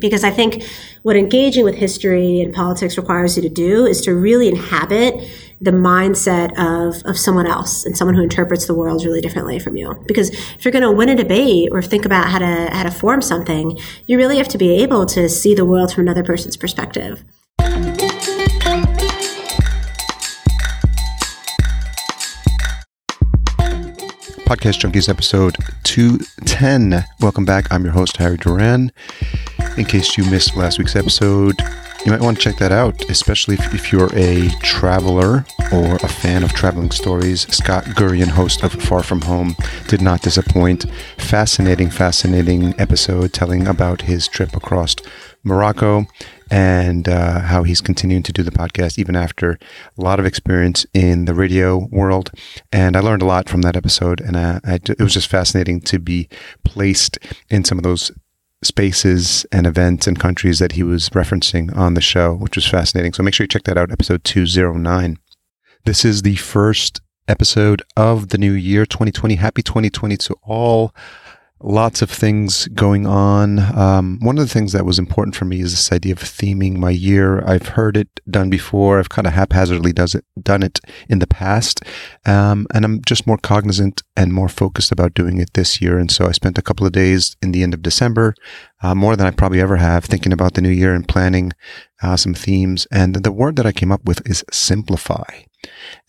Because I think what engaging with history and politics requires you to do is to really inhabit the mindset of, of someone else and someone who interprets the world really differently from you. Because if you're going to win a debate or think about how to, how to form something, you really have to be able to see the world from another person's perspective. Podcast Junkies episode 210. Welcome back. I'm your host, Harry Duran. In case you missed last week's episode, you might want to check that out, especially if, if, you're a traveler or a fan of traveling stories. Scott Gurian, host of Far From Home, did not disappoint. Fascinating, fascinating episode telling about his trip across Morocco and uh, how he's continuing to do the podcast even after a lot of experience in the radio world. And I learned a lot from that episode, and uh, I, it was just fascinating to be placed in some of those spaces and events and countries that he was referencing on the show, which was fascinating. So make sure you check that out, episode 209. This is the first episode of the new year 2020. Happy 2020 to all lots of things going on. Um, one of the things that was important for me is this idea of theming my year. I've heard it done before. I've kind of haphazardly does it done it in the past, um, and I'm just more cognizant and more focused about doing it this year. And so I spent a couple of days in the end of December, uh, more than I probably ever have, thinking about the new year and planning uh, some themes. And the word that I came up with is simplify.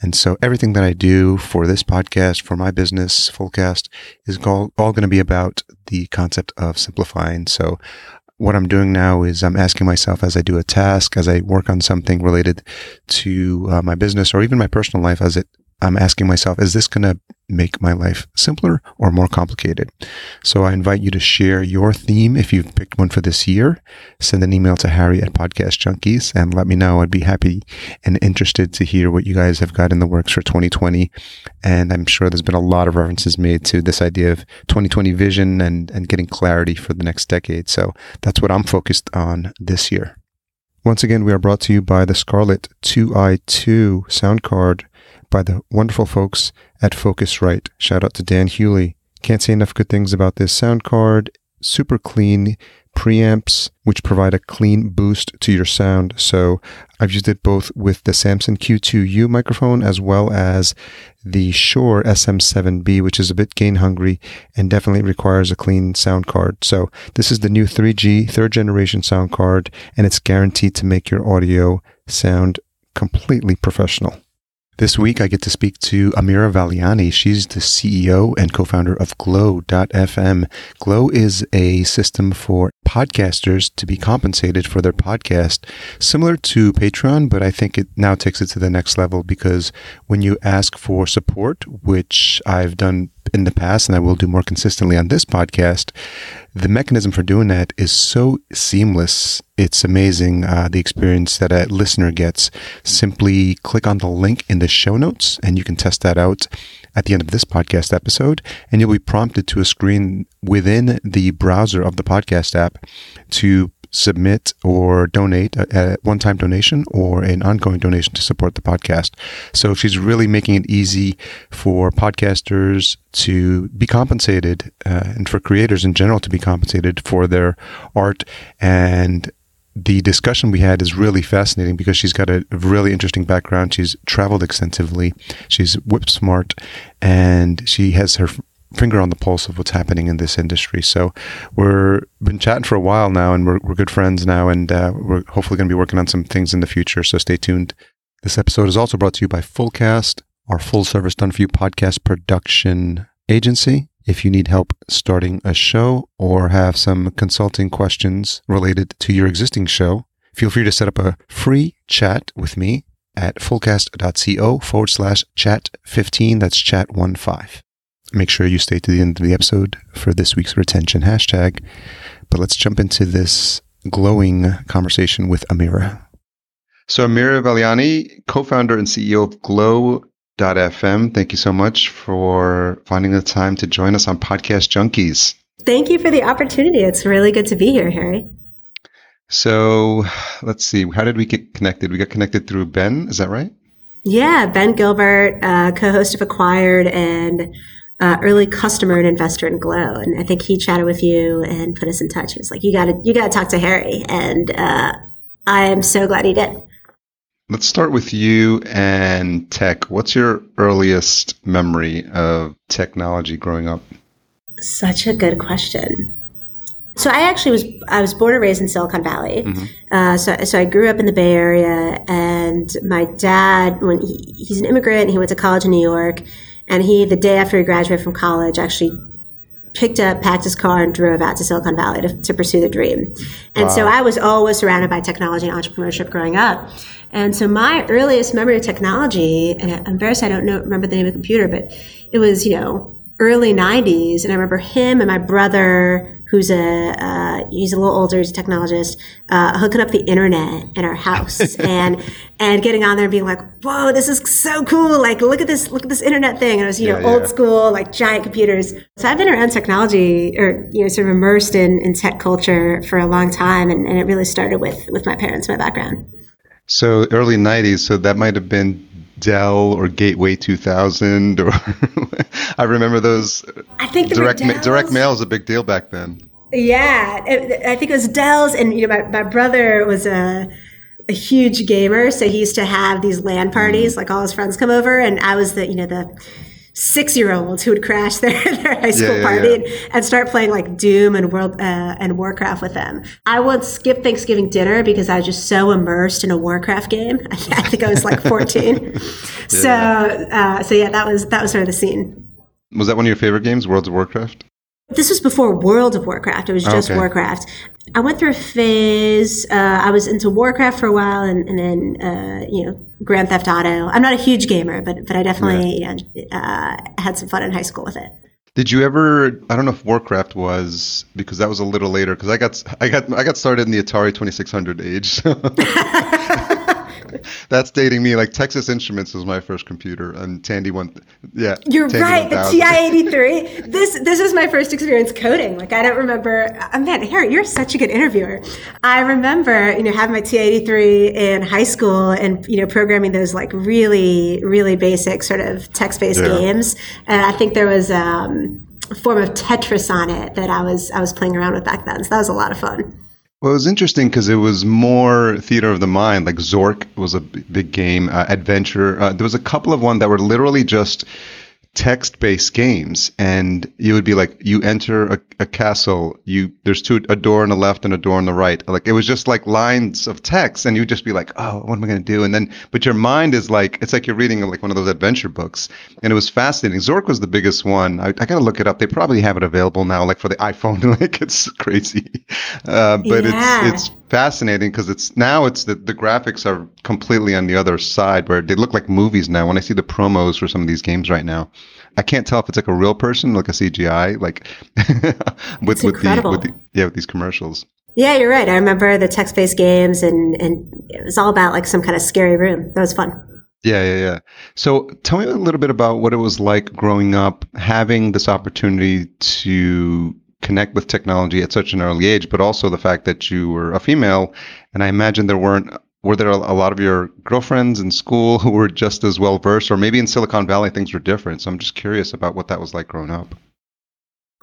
And so everything that I do for this podcast, for my business, Fullcast, is all, all going to be about the concept of simplifying. So what I'm doing now is I'm asking myself as I do a task, as I work on something related to uh, my business or even my personal life, as it I'm asking myself, is this going to make my life simpler or more complicated? So I invite you to share your theme if you've picked one for this year. Send an email to Harry at Podcast Junkies and let me know. I'd be happy and interested to hear what you guys have got in the works for 2020. And I'm sure there's been a lot of references made to this idea of 2020 vision and, and getting clarity for the next decade. So that's what I'm focused on this year. Once again, we are brought to you by the Scarlett 2i2 sound card by the wonderful folks at Focusrite. Shout out to Dan Hewley. Can't say enough good things about this sound card. Super clean preamps, which provide a clean boost to your sound. So I've used it both with the Samson Q2U microphone as well as the Shure SM7B, which is a bit gain hungry and definitely requires a clean sound card. So this is the new 3G third generation sound card, and it's guaranteed to make your audio sound completely professional. This week, I get to speak to Amira Valiani. She's the CEO and co founder of Glow.fm. Glow is a system for podcasters to be compensated for their podcast, similar to Patreon, but I think it now takes it to the next level because when you ask for support, which I've done in the past and I will do more consistently on this podcast, the mechanism for doing that is so seamless. It's amazing uh, the experience that a listener gets. Simply click on the link in the show notes and you can test that out at the end of this podcast episode. And you'll be prompted to a screen within the browser of the podcast app to submit or donate a, a one time donation or an ongoing donation to support the podcast. So she's really making it easy for podcasters to be compensated uh, and for creators in general to be compensated for their art and the discussion we had is really fascinating because she's got a really interesting background. She's traveled extensively. She's whip smart and she has her finger on the pulse of what's happening in this industry. So we're been chatting for a while now, and we're we're good friends now, and uh, we're hopefully going to be working on some things in the future. So stay tuned. This episode is also brought to you by Fullcast, our full service done for you podcast production agency. If you need help starting a show or have some consulting questions related to your existing show, feel free to set up a free chat with me at fullcast.co forward slash chat 15. That's chat 15 make sure you stay to the end of the episode for this week's retention hashtag. But let's jump into this glowing conversation with Amira. So, Amira Valiani, co founder and CEO of Glow.fm, thank you so much for finding the time to join us on Podcast Junkies. Thank you for the opportunity. It's really good to be here, Harry. So, let's see. How did we get connected? We got connected through Ben. Is that right? Yeah, Ben Gilbert, uh, co host of Acquired and uh, early customer and investor in Glow, and I think he chatted with you and put us in touch. He was like, "You got to, you got to talk to Harry," and uh, I am so glad he did. Let's start with you and tech. What's your earliest memory of technology growing up? Such a good question. So I actually was I was born and raised in Silicon Valley. Mm-hmm. Uh, so so I grew up in the Bay Area, and my dad when he, he's an immigrant, he went to college in New York, and he the day after he graduated from college actually picked up, packed his car, and drove out to Silicon Valley to, to pursue the dream. And wow. so I was always surrounded by technology and entrepreneurship growing up. And so my earliest memory of technology, and I'm embarrassed I don't know remember the name of the computer, but it was you know early 90s and i remember him and my brother who's a uh, he's a little older he's a technologist uh, hooking up the internet in our house and and getting on there and being like whoa this is so cool. Like look at this look at this internet thing. And it was you yeah, know old school like giant computers. So i've been around technology or you know sort of immersed in, in tech culture for a long time and, and it really started with with my parents my background. So early 90s so that might have been Dell or Gateway 2000 or I remember those. I think direct ma- direct mail was a big deal back then. Yeah, I think it was Dell's, and you know, my, my brother was a a huge gamer, so he used to have these LAN parties, mm. like all his friends come over, and I was the you know the six year olds who would crash their, their high school yeah, yeah, party yeah. And, start playing like Doom and World uh, and Warcraft with them. I once skipped Thanksgiving dinner because I was just so immersed in a Warcraft game. I, think I was like 14. so uh, so yeah, that was that was sort of the scene. Was that one of your favorite games, World of Warcraft? This was before World of Warcraft. It was just okay. Warcraft. I went through a phase. Uh, I was into Warcraft for a while, and, and then uh, you know Grand Theft Auto. I'm not a huge gamer, but but I definitely yeah. you know, uh, had some fun in high school with it. Did you ever? I don't know if Warcraft was because that was a little later. Because I got I got I got started in the Atari 2600 age. So. That's dating me. Like Texas Instruments was my first computer, and Tandy one. Yeah, you're Tandy right. 1000. The TI eighty three. This this was my first experience coding. Like I don't remember. Uh, man, Harry, you're such a good interviewer. I remember you know having my TI eighty three in high school and you know programming those like really really basic sort of text based yeah. games. And I think there was. Um, a form of Tetris on it that I was I was playing around with back then. So that was a lot of fun. Well, it was interesting because it was more theater of the mind. Like Zork was a big game, uh, Adventure. Uh, there was a couple of one that were literally just text based games and you would be like you enter a, a, castle you there's two a door on the left and a door on the right. Like it was just like lines of text and you'd just be like oh what am i going to do? And then but your mind is like it's like you're reading like one of those adventure books. And it was fascinating. Zork was the biggest one. I, I gotta look it up. They probably have it available now like for the iphone. Like it's crazy. Uh, but yeah. it's it's fascinating because it's now it's the, the graphics are completely on the other side where they look like movies now. When i see the promos for some of these games right now i can't tell if it's like a real person like a cgi like with, with the, with the yeah with these commercials. Yeah you're right. I remember the text-based games and and it was all about like some kind of scary room. That was fun. Yeah, yeah, yeah. So tell me a little bit about what it was like growing up, having this opportunity to connect with technology at such an early age, but also the fact that you were a female. And I imagine there weren't were there a lot of your girlfriends in school who were just as well versed, or maybe in Silicon Valley things were different? So I'm just curious about what that was like growing up.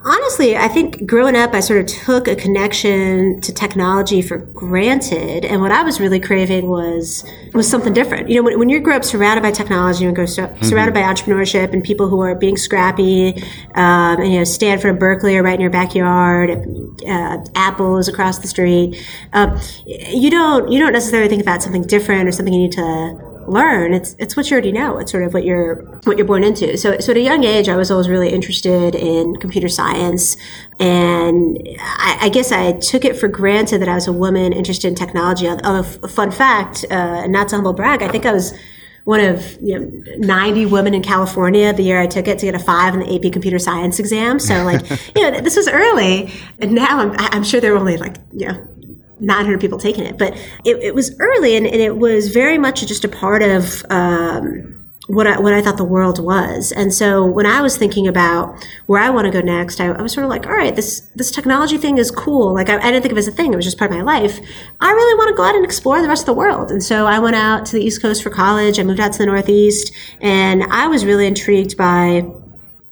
Honestly, I think growing up, I sort of took a connection to technology for granted, and what I was really craving was was something different. You know, when, when you grow up surrounded by technology and grow mm-hmm. surrounded by entrepreneurship and people who are being scrappy, um, and you know, Stanford and Berkeley are right in your backyard, uh, Apple is across the street. Um, you don't you don't necessarily think about something different or something you need to learn. It's it's what you already know. It's sort of what you're what you're born into. So so at a young age, I was always really interested in computer science, and I, I guess I took it for granted that I was a woman interested in technology. Although, a fun fact, uh, not to humble brag, I think I was one of you know, 90 women in California the year I took it to get a five in the AP computer science exam. So like, you know, this was early and now I'm, I'm sure there were only like, you know, 900 people taking it. But it, it was early and, and, it was very much just a part of um, what I, what I thought the world was. And so when I was thinking about where I want to go next, I, I, was sort of like, all right, this, this technology thing is cool. Like I, I, didn't think of it as a thing. It was just part of my life. I really want to go out and explore the rest of the world. And so I went out to the East Coast for college. I moved out to the Northeast and I was really intrigued by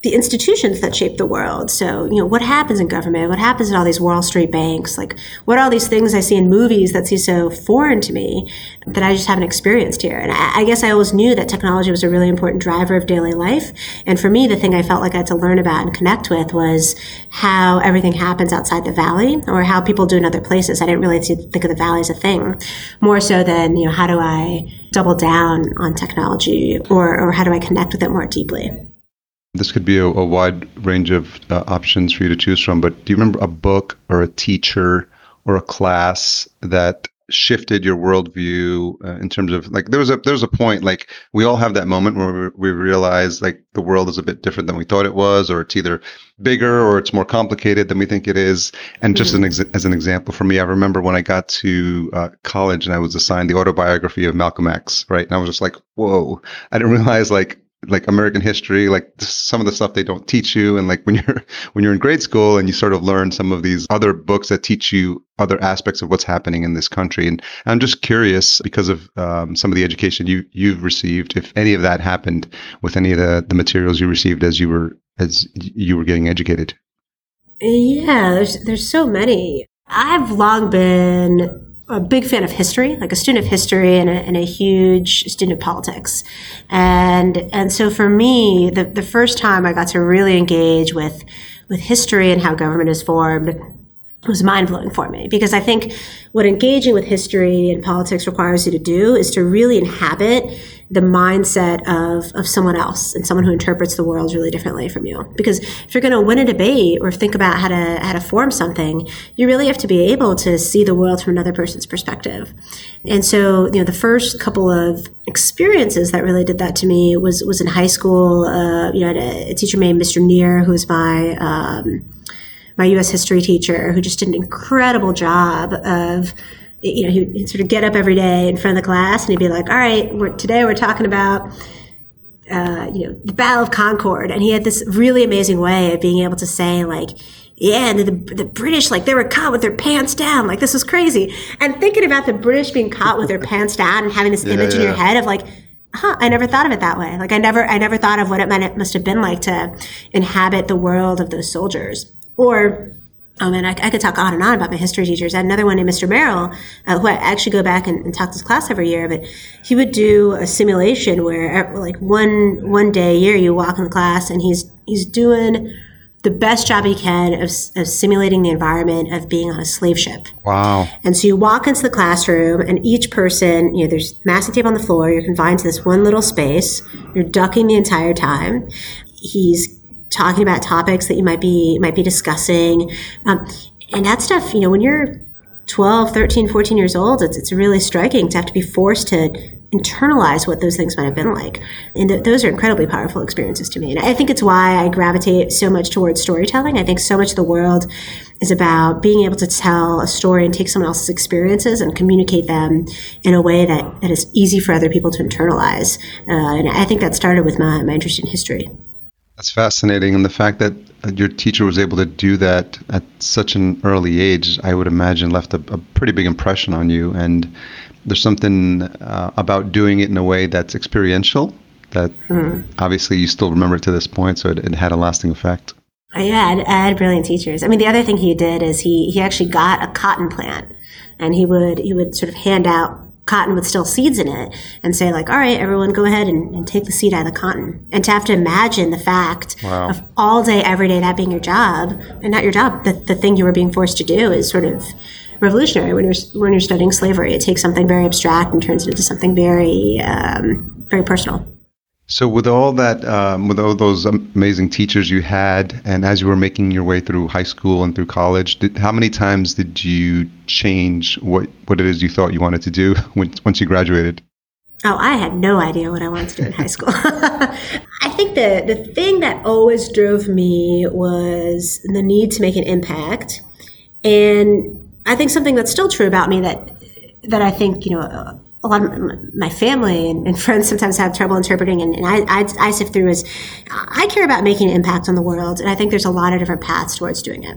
the institutions that shape the world. So, you know, what happens in government? What happens in all these Wall Street banks? Like, what are all these things I see in movies that seem so foreign to me that I just haven't experienced here? And I, I, guess I always knew that technology was a really important driver of daily life. And for me, the thing I felt like I had to learn about and connect with was how everything happens outside the valley or how people do in other places. I didn't really think of the valley as a thing, more so than, you know, how do I double down on technology or, or how do I connect with it more deeply? This could be a, a wide range of uh, options for you to choose from, but do you remember a book or a teacher or a class that shifted your worldview uh, in terms of like there was a there was a point like we all have that moment where we, we realize like the world is a bit different than we thought it was or it's either bigger or it's more complicated than we think it is. And just mm-hmm. an ex- as an example for me i remember when i got to uh, college and i was assigned the autobiography of malcolm x right? And i was just like whoa. I didn't realize like like American history, like some of the stuff they don't teach you. And like when you're, when you're in grade school and you sort of learn some of these other books that teach you other aspects of what's happening in this country. And I'm just curious because of um, some of the education you, you've received, if any of that happened with any of the, the materials you received as you were, as you were getting educated. Yeah, there's, there's so many. I've long been a big fan of history, like a student of history and a, and a, huge student of politics. And, and so for me, the, the first time I got to really engage with, with history and how government is formed was mind blowing for me because I think what engaging with history and politics requires you to do is to really inhabit the mindset of, of someone else and someone who interprets the world really differently from you. Because if you're going to win a debate or think about how to, how to form something, you really have to be able to see the world from another person's perspective. And so, you know, the first couple of experiences that really did that to me was, was in high school. Uh, you know, I had a, a teacher named Mr. Neer, who was my, um, my U.S. history teacher, who just did an incredible job of you know, he'd sort of get up every day in front of the class and he'd be like, all right, we're, today we're talking about, uh, you know, the Battle of Concord. And he had this really amazing way of being able to say like, yeah, and the, the British, like they were caught with their pants down. Like this was crazy. And thinking about the British being caught with their pants down and having this yeah, image yeah. in your head of like, huh, I never thought of it that way. Like I never, I never thought of what it meant, it must have been like to inhabit the world of those soldiers. Or Oh man, I, I, could talk on and on about my history teachers. I had another one named Mr. Merrill, uh, who I actually go back and, and, talk to his class every year. But he would do a simulation where, uh, like one one day a year, you walk in the class and he's he's doing the best job he can of, of simulating the environment of being on a slave ship. Wow! And so you walk into the classroom, and each person, you know, there's masking tape on the floor. You're confined to this one little space. You're ducking the entire time. He's talking about topics that you might be might be discussing. Um, and that stuff you know when you're 12 13 14 years old it's, it's really striking to have to be forced to internalize what those things might have been like. And th- those are incredibly powerful experiences to me. And i think it's why i gravitate so much towards storytelling. I think so much of the world is about being able to tell a story and take someone else's experiences and communicate them in a way that, that is easy for other people to internalize. Uh, and i think that started with my, my interest in history that's fascinating. And the fact that your teacher was able to do that at such an early age, I would imagine, left a, a pretty big impression on you. And there's something uh, about doing it in a way that's experiential that mm. obviously you still remember it to this point. So it, it had a lasting effect. Yeah, I had brilliant teachers. I mean, the other thing he did is he, he actually got a cotton plant and he would, he would sort of hand out cotton with still seeds in it and say like all right everyone go ahead and, and take the seed out of the cotton. And to have to imagine the fact wow. of all day every day that being your job and not your job the, the thing you were being forced to do is sort of revolutionary. When you're when you're studying slavery it takes something very abstract and turns it into something very um, very personal so, with all that, um, with all those amazing teachers you had, and as you were making your way through high school and through college, did, how many times did you change what what it is you thought you wanted to do when, once you graduated? Oh, I had no idea what I wanted to do in high school. I think the the thing that always drove me was the need to make an impact, and I think something that's still true about me that that I think you know a lot of my family and, and, friends sometimes have trouble interpreting, and, and I, I, I, sift through is I care about making an impact on the world, and I think there's a lot of different paths towards doing it.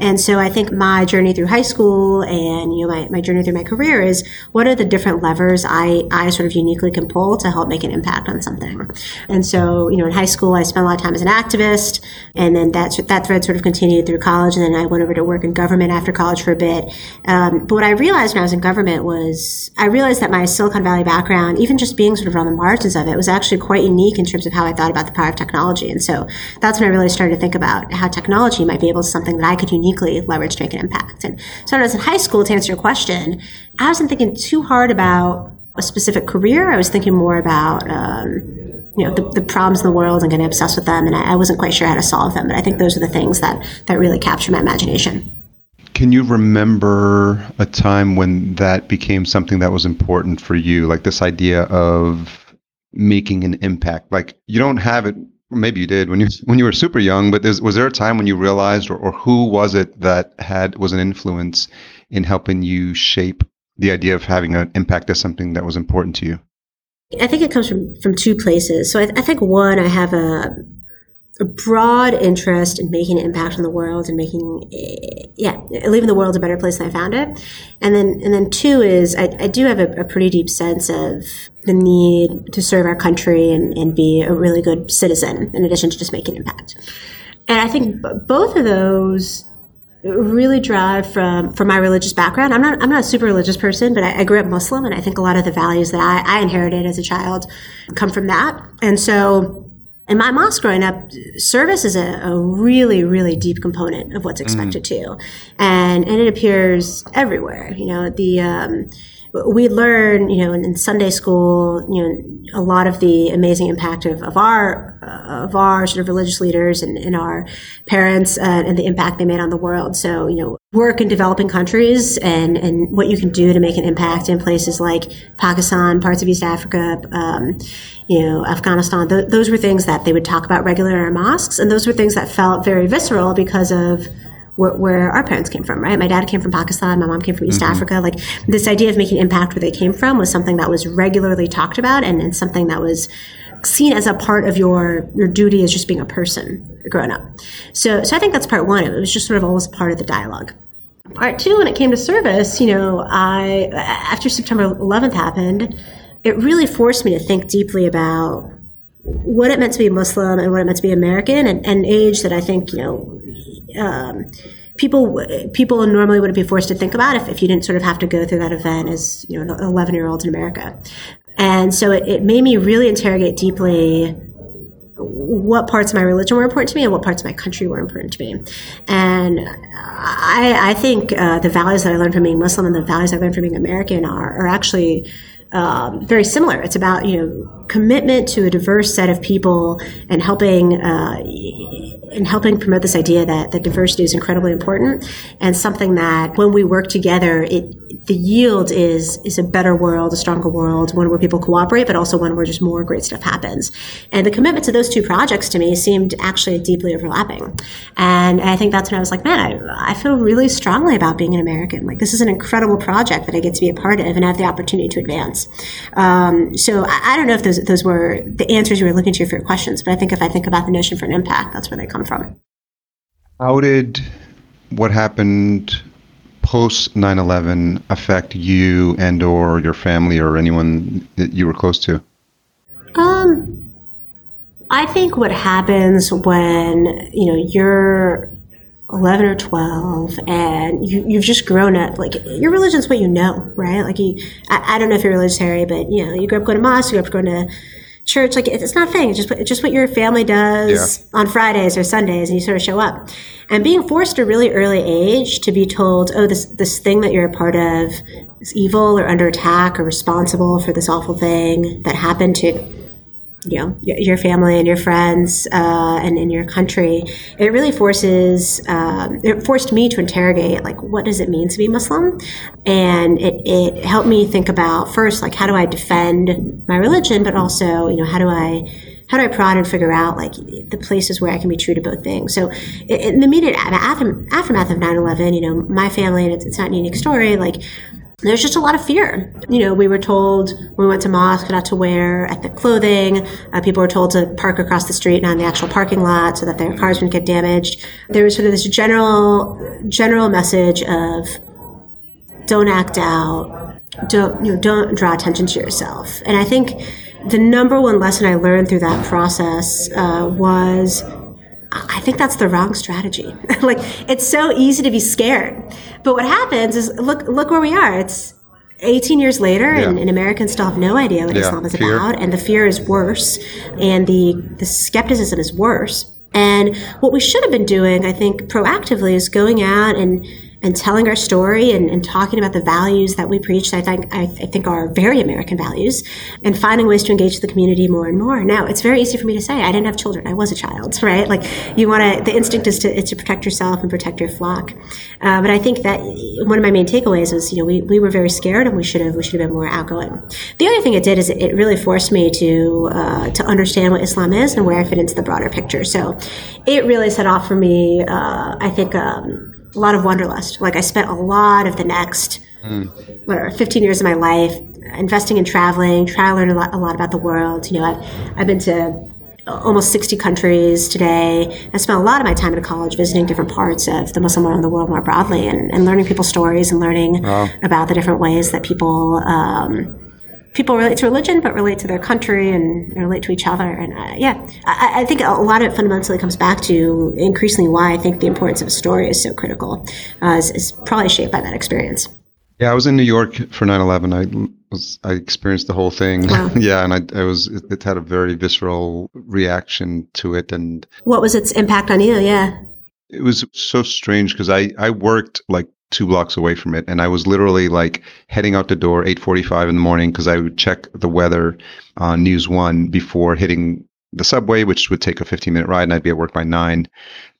And so I think my journey through high school and you know my, my journey through my career is what are the different levers I, I sort of uniquely can pull to help make an impact on something. And so you know in high school I spent a lot of time as an activist, and then that that thread sort of continued through college, and then I went over to work in government after college for a bit. Um, but what I realized when I was in government was I realized that my Silicon Valley background, even just being sort of on the margins of it, was actually quite unique in terms of how I thought about the power of technology. And so that's when I really started to think about how technology might be able to something that I could uniquely leverage to make an impact. And so when I was in high school, to answer your question, I wasn't thinking too hard about a specific career. I was thinking more about um, you know the, the, problems in the world and getting obsessed with them, and I, I wasn't quite sure how to solve them. But I think those are the things that that really capture my imagination. Can you remember a time when that became something that was important for you, like this idea of making an impact? Like you don't have it, maybe you did when you when you were super young, but was there a time when you realized, or, or who was it that had was an influence in helping you shape the idea of having an impact as something that was important to you? I think it comes from from two places. So I, I think one, I have a a broad interest in making an impact on the world and making eh, yeah leaving the world a better place than I found it and then and then two is I, I do have a, a, pretty deep sense of the need to serve our country and, and be a really good citizen in addition to just making an impact and I think both of those really drive from from my religious background. I'm not I'm not a super religious person, but I, I, grew up Muslim, and I think a lot of the values that I, I inherited as a child come from that. And so in my mosque growing up, service is a, a really, really deep component of what's expected mm. too, and and it appears everywhere. You know, the um, we learn, you know, in, in, Sunday school, you know, a lot of the amazing impact of, of our uh, of our sort of religious leaders and, and our parents uh, and the impact they made on the world. So, you know, work in developing countries and and what you can do to make an impact in places like Pakistan, parts of East Africa, um, you know, Afghanistan. Th- those were things that they would talk about regularly in our mosques, and those were things that felt very visceral because of where, where, our parents came from, right? My dad came from Pakistan, my mom came from East mm-hmm. Africa. Like this idea of making impact where they came from was something that was regularly talked about and, and something that was seen as a part of your your duty as just being a person growing up. So so I think that's part one. It was just sort of always part of the dialogue. Part two, when it came to service, you know, I after September 11th happened, it really forced me to think deeply about what it meant to be Muslim and what it meant to be American, and an age that I think you know um, people people normally wouldn't be forced to think about if, if you didn't sort of have to go through that event as you know an 11 year old in America. And so it, it made me really interrogate deeply what parts of my religion were important to me and what parts of my country were important to me. And I, I think uh, the values that I learned from being Muslim and the values I learned from being American are, are actually um, very similar. It's about you know commitment to a diverse set of people and helping uh, and helping promote this idea that, that diversity is incredibly important and something that when we work together, it the yield is is a better world, a stronger world, one where people cooperate, but also one where just more great stuff happens. And the commitment to those two projects to me seemed actually deeply overlapping. And I think that's when I was like, man, I, I feel really strongly about being an American. Like this is an incredible project that I get to be a part of and have the opportunity to advance. Um, so I, I, don't know if those those were the answers you were looking to for your questions, but I think if I think about the notion for an impact, that's where they come from. How did what happened post 9/11 affect you and or your family or anyone that you were close to? Um, I think what happens when you know you're 11 or 12 and you, you've just grown up like your religion's what you know right like you I, I don't know if you're religious harry but you know you grew up going to mosque you grew up going to church like it's not a thing it's just it's just what your family does yeah. on fridays or sundays and you sort of show up and being forced at a really early age to be told oh this this thing that you're a part of is evil or under attack or responsible for this awful thing that happened to you know your family and your friends uh, and in your country it really forces um, it forced me to interrogate like what does it mean to be muslim and it, it helped me think about first like how do i defend my religion but also you know how do i how do I prod and figure out like the places where I can be true to both things? So in the immediate aftermath of 9-11, you know, my family, and it's, it's not a unique story, like there's just a lot of fear. You know, we were told when we went to mosque not to wear ethnic clothing. Uh, people were told to park across the street, not in the actual parking lot, so that their cars wouldn't get damaged. There was sort of this general, general message of don't act out, don't you know, don't draw attention to yourself. And I think the number one lesson I learned through that process uh, was I think that's the wrong strategy. like it's so easy to be scared. But what happens is look look where we are. It's 18 years later yeah. and, and, Americans still have no idea what yeah. Islam is fear. about and the fear is worse and the the skepticism is worse. And what we should have been doing, I think, proactively is going out and and telling our story and, and, talking about the values that we preach I think I, I, think are very American values and finding ways to engage the community more and more. Now it's very easy for me to say I didn't have children. I was a child, right? Like you want to the instinct is to, is to protect yourself and protect your flock. Uh, but I think that one of my main takeaways was you know we, we were very scared and we should have we should have been more outgoing. The other thing it did is it, it really forced me to uh, to understand what Islam is and where I fit into the broader picture. So it really set off for me. Uh, I think. Um, a lot of wanderlust. Like I spent a lot of the next mm. whatever 15 years of my life investing in traveling, trying to learn a lot, a lot about the world. You know, I've, I've been to almost 60 countries today. I spent a lot of my time in college visiting different parts of the Muslim world and the world more broadly and, and learning people's stories and learning wow. about the different ways that people um, people relate to religion, but relate to their country and relate to each other. And uh, yeah, I, I, think a lot of it fundamentally comes back to increasingly why I think the importance of a story is so critical, uh, is, is, probably shaped by that experience. Yeah, I was in New York for 9/11. I was I experienced the whole thing. Wow. yeah, and I, I was it, it had a very visceral reaction to it. And what was its impact on you? Yeah, it was so strange because I I worked like two blocks away from it and i was literally like heading out the door 8.45 in the morning because i would check the weather on news one before hitting the subway which would take a 15 minute ride and i'd be at work by 9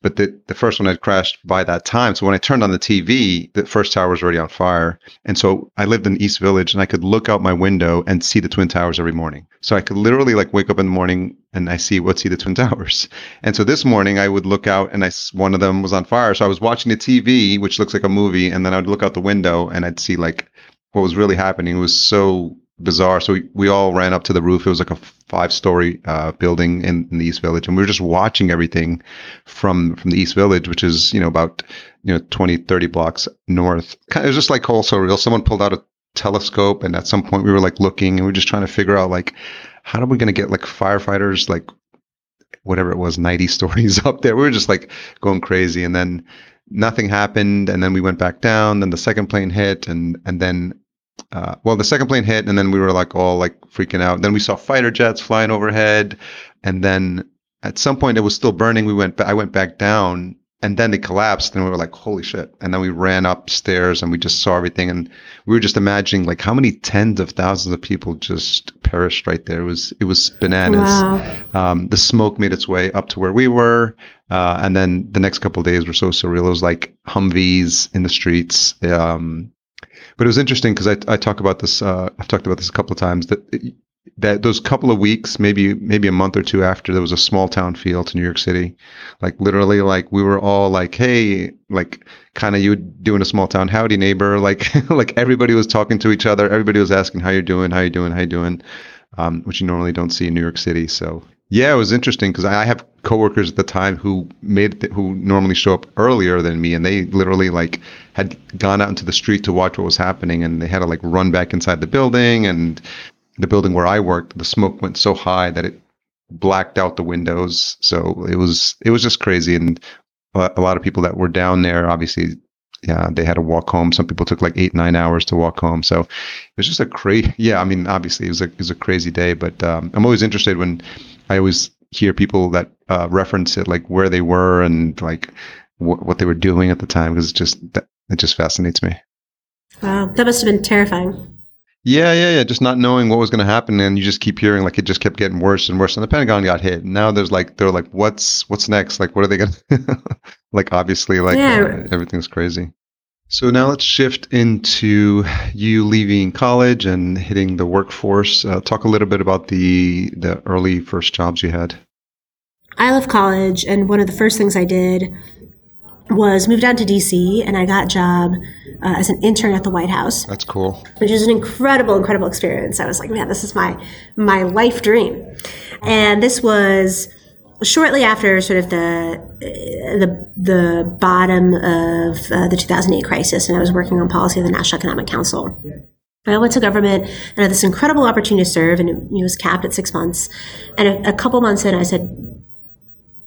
but the, the first one had crashed by that time so when i turned on the tv the first tower was already on fire and so i lived in east village and i could look out my window and see the twin towers every morning so i could literally like wake up in the morning and I see what see the Twin Towers. And so this morning I would look out and I one of them was on fire. So I was watching the TV, which looks like a movie, and then I would look out the window and I'd see like what was really happening. It was so bizarre. So we, we all ran up to the roof. It was like a five story uh, building in, in, the East Village, and we were just watching everything from from the East Village, which is you know about you know 20, 30 blocks north. It was just like also real. Someone pulled out a telescope, and at some point we were like looking, and we are just trying to figure out like how are we going to get like firefighters, like whatever it was, 90 stories up there? We were just like going crazy. And then nothing happened. And then we went back down. Then the second plane hit. And, and then, uh, well, the second plane hit. And then we were like all like freaking out. Then we saw fighter jets flying overhead. And then at some point it was still burning. We went, I went back down and then it collapsed and we were like holy shit and then we ran upstairs and we just saw everything and we were just imagining like how many tens of thousands of people just perished right there it was it was bananas wow. um, the smoke made its way up to where we were uh, and then the next couple days were so surreal it was like humvees in the streets um, but it was interesting because I, I talk about this uh, i've talked about this a couple of times that that those couple of weeks, maybe maybe a month or two after, there was a small town feel to New York City. Like literally, like we were all like, "Hey," like kind of you doing a small town howdy neighbor. Like like everybody was talking to each other. Everybody was asking how you're doing, how you doing, how you doing, um, which you normally don't see in New York City. So yeah, it was interesting because I have coworkers at the time who made who normally show up earlier than me, and they literally like had gone out into the street to watch what was happening, and they had to like run back inside the building and the building where I worked, the smoke went so high that it blacked out the windows. So it was it was just crazy, and a lot of people that were down there, obviously, yeah, they had to walk home. Some people took like eight nine hours to walk home. So it was just a crazy. Yeah, I mean, obviously, it was a it was a crazy day. But um, I'm always interested when I always hear people that uh, reference it, like where they were and like wh- what they were doing at the time, because it just that, it just fascinates me. Wow, that must have been terrifying. Yeah, yeah, yeah. Just not knowing what was going to happen, and you just keep hearing like it just kept getting worse and worse. And the Pentagon got hit. Now there's like they're like, what's what's next? Like, what are they going to? like, obviously, like yeah. uh, everything's crazy. So now let's shift into you leaving college and hitting the workforce. Uh, talk a little bit about the the early first jobs you had. I left college, and one of the first things I did was moved down to DC and I got a job uh, as an intern at the White House, That's cool. which is an incredible, incredible experience. I was like, man, this is my my life dream. And this was shortly after sort of the the the bottom of uh, the 2008 crisis, and I was working on policy of the National Economic Council. I went to government and I had this incredible opportunity to serve, and it, it was capped at six months. And a, a couple months in, I said,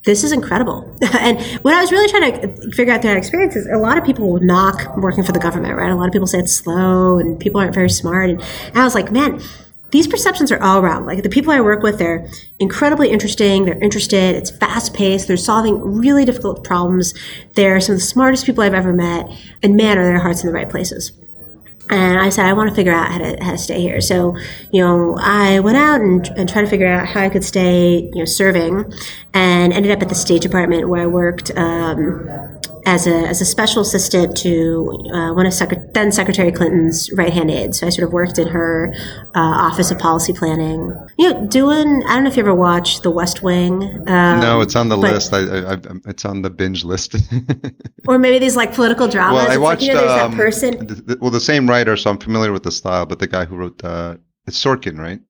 this is incredible. and what I was really trying to figure out through that experience is a lot of people knock working for the government, right? A lot of people say it's slow and people aren't very smart. And I was like, man, these perceptions are all around. Like the people I work with, they're incredibly interesting. They're interested. It's fast paced. They're solving really difficult problems. They're some of the smartest people I've ever met. And man, are their hearts in the right places. And I said, I want to figure out how to, how to stay here. So, you know, I went out and, and tried to figure out how I could stay, you know, serving and ended up at the State Department where I worked um, as, a, as a special assistant to uh, one of then Secretary Clinton's right hand aides. So I sort of worked in her uh, Office of Policy Planning. You know, doing, I don't know if you ever watched The West Wing. Um, No, it's on the list. I, I, I, it's on the binge list. Or maybe these like political dramas. well, I It's like, watched. you know, there's um, that person. th- th- well, the same writer, so I'm familiar with the style. But the guy who wrote uh, it's Sorkin, right?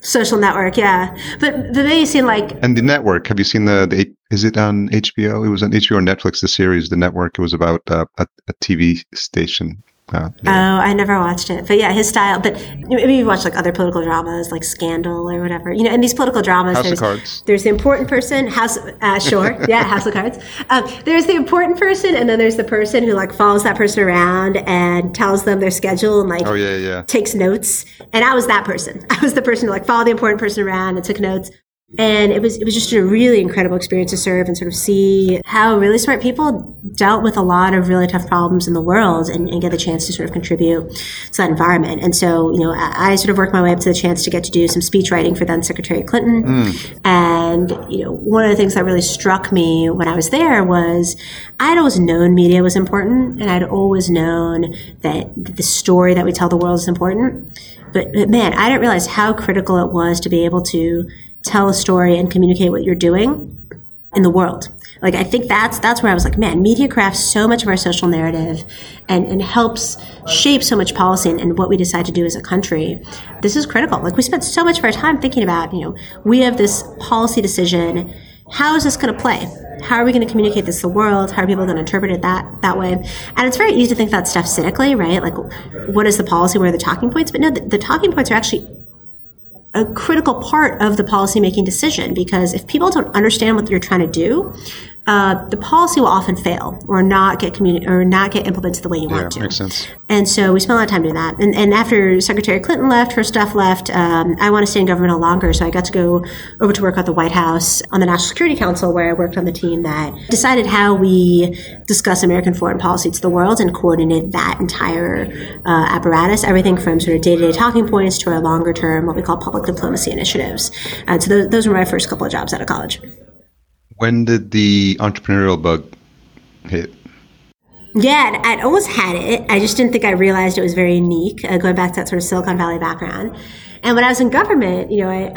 Social network, yeah. But the way you seem like And the network. Have you seen the? the is it on HBO? It was on HBO or Netflix. The series, the network. It was about uh, a, a TV station. Uh, Oh, I never watched it, but yeah, his style. But maybe you watch like other political dramas, like Scandal or whatever. You know, in these political dramas, House of there's Cards. there's the important person. House, uh, sure, yeah, House of Cards. Um, there's the important person, and then there's the person who like follows that person around and tells them their schedule and like oh yeah, yeah. takes notes. And I was that person. I was the person who like followed the important person around and took notes. And it was it was just a really incredible experience to serve and sort of see how really smart people dealt with a lot of really tough problems in the world and, and get the chance to sort of contribute to that environment. And so, you know, I, I sort of worked my way up to the chance to get to do some speech writing for then Secretary Clinton. Hmm. And, you know, one of the things that really struck me when I was there was I'd always known media was important and I'd always known that the story that we tell the world is important. But, but man, I didn't realize how critical it was to be able to tell a story and communicate what you're doing in the world. Like I think that's that's where I was like, man, media crafts so much of our social narrative and, and helps shape so much policy and, and what we decide to do as a country. This is critical. Like we spent so much of our time thinking about, you know, we have this policy decision. How is this going to play? How are we going to communicate this to the world? How are people going to interpret it that that way? And it's very easy to think that stuff cynically, right? Like, what is the policy? Where are the talking points? But no, the, the talking points are actually a critical part of the policymaking decision because if people don't understand what you're trying to do, uh, the policy will often fail or not get communi- or not get implemented the way you Yeah, want to. makes sense. And so we spent a lot of time doing that. And, and after Secretary Clinton left, her stuff left, um, I want to stay in government a longer. So I got to go over to work at the White House on the National Security Council, where I worked on the team that decided how we discuss American foreign policy to the world and coordinated that entire uh, apparatus, everything from sort of day to day talking points to our longer term, what we call public diplomacy initiatives. And so those, those were my first couple of jobs out of college. When did the entrepreneurial bug hit? Yeah, I'd, always had it. I just didn't think I realized it was very unique, uh, going back to that sort of Silicon Valley background. And when I was in government, you know, I,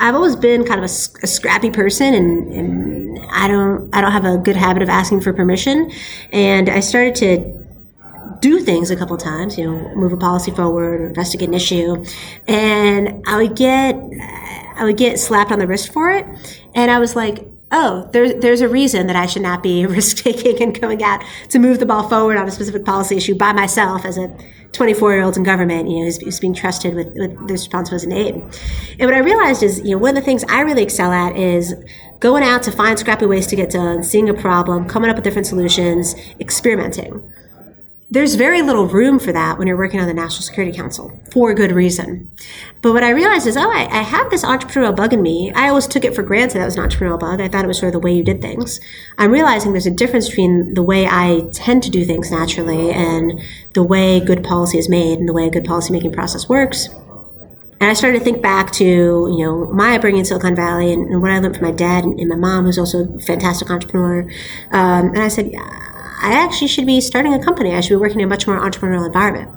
I have always been kind of a scrappy person, and, and I don't I don't have a good habit of asking for permission. And I started to do things a couple times, you know, move a policy forward or investigate an issue, and I would get I would get slapped on the wrist for it, and I was like, oh, there's there's a reason that I should not be risk taking and going out to move the ball forward on a specific policy issue by myself as a 24 year old in government, you know, who's, who's being trusted with, with the responsibility as an aide. And what I realized is, you know, one of the things I really excel at is going out to find scrappy ways to get done, seeing a problem, coming up with different solutions, experimenting there's very little room for that when you're working on the National Security Council for good reason. But what I realized is, oh, I, I have this entrepreneurial bug in me. I always took it for granted that was an entrepreneurial bug. I thought it was sort of the way you did things. I'm realizing there's a difference between the way I tend to do things naturally and the way good policy is made and the way a good policymaking process works. And I started to think back to, you know, my upbringing in Silicon Valley and, and what I learned from my dad and, and my mom, who's also a fantastic entrepreneur. Um, and I said, yeah, I actually should be starting a company. I should be working in a much more entrepreneurial environment.